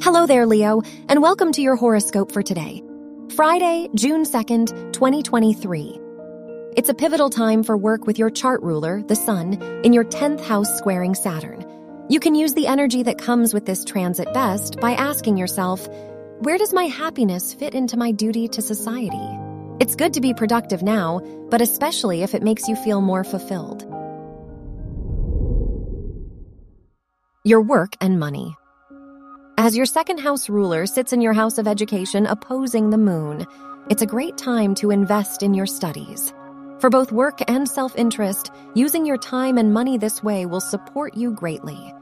Hello there, Leo, and welcome to your horoscope for today, Friday, June 2nd, 2023. It's a pivotal time for work with your chart ruler, the Sun, in your 10th house squaring Saturn. You can use the energy that comes with this transit best by asking yourself, where does my happiness fit into my duty to society? It's good to be productive now, but especially if it makes you feel more fulfilled. Your work and money. As your second house ruler sits in your house of education opposing the moon, it's a great time to invest in your studies. For both work and self interest, using your time and money this way will support you greatly.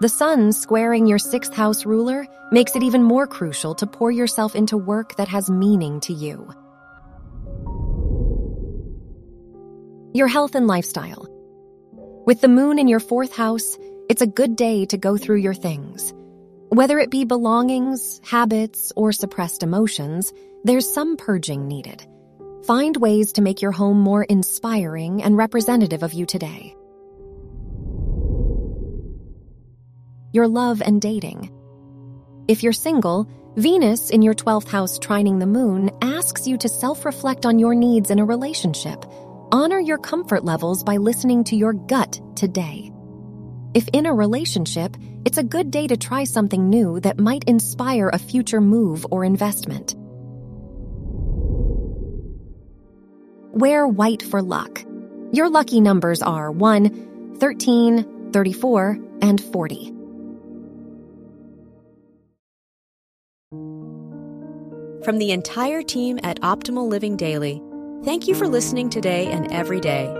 The sun squaring your sixth house ruler makes it even more crucial to pour yourself into work that has meaning to you. Your health and lifestyle. With the moon in your fourth house, it's a good day to go through your things. Whether it be belongings, habits, or suppressed emotions, there's some purging needed. Find ways to make your home more inspiring and representative of you today. your love and dating. If you're single, Venus in your 12th house trining the moon asks you to self reflect on your needs in a relationship. Honor your comfort levels by listening to your gut today. If in a relationship, it's a good day to try something new that might inspire a future move or investment. Wear white for luck. Your lucky numbers are 1, 13, 34, and 40. From the entire team at Optimal Living Daily, thank you for listening today and every day.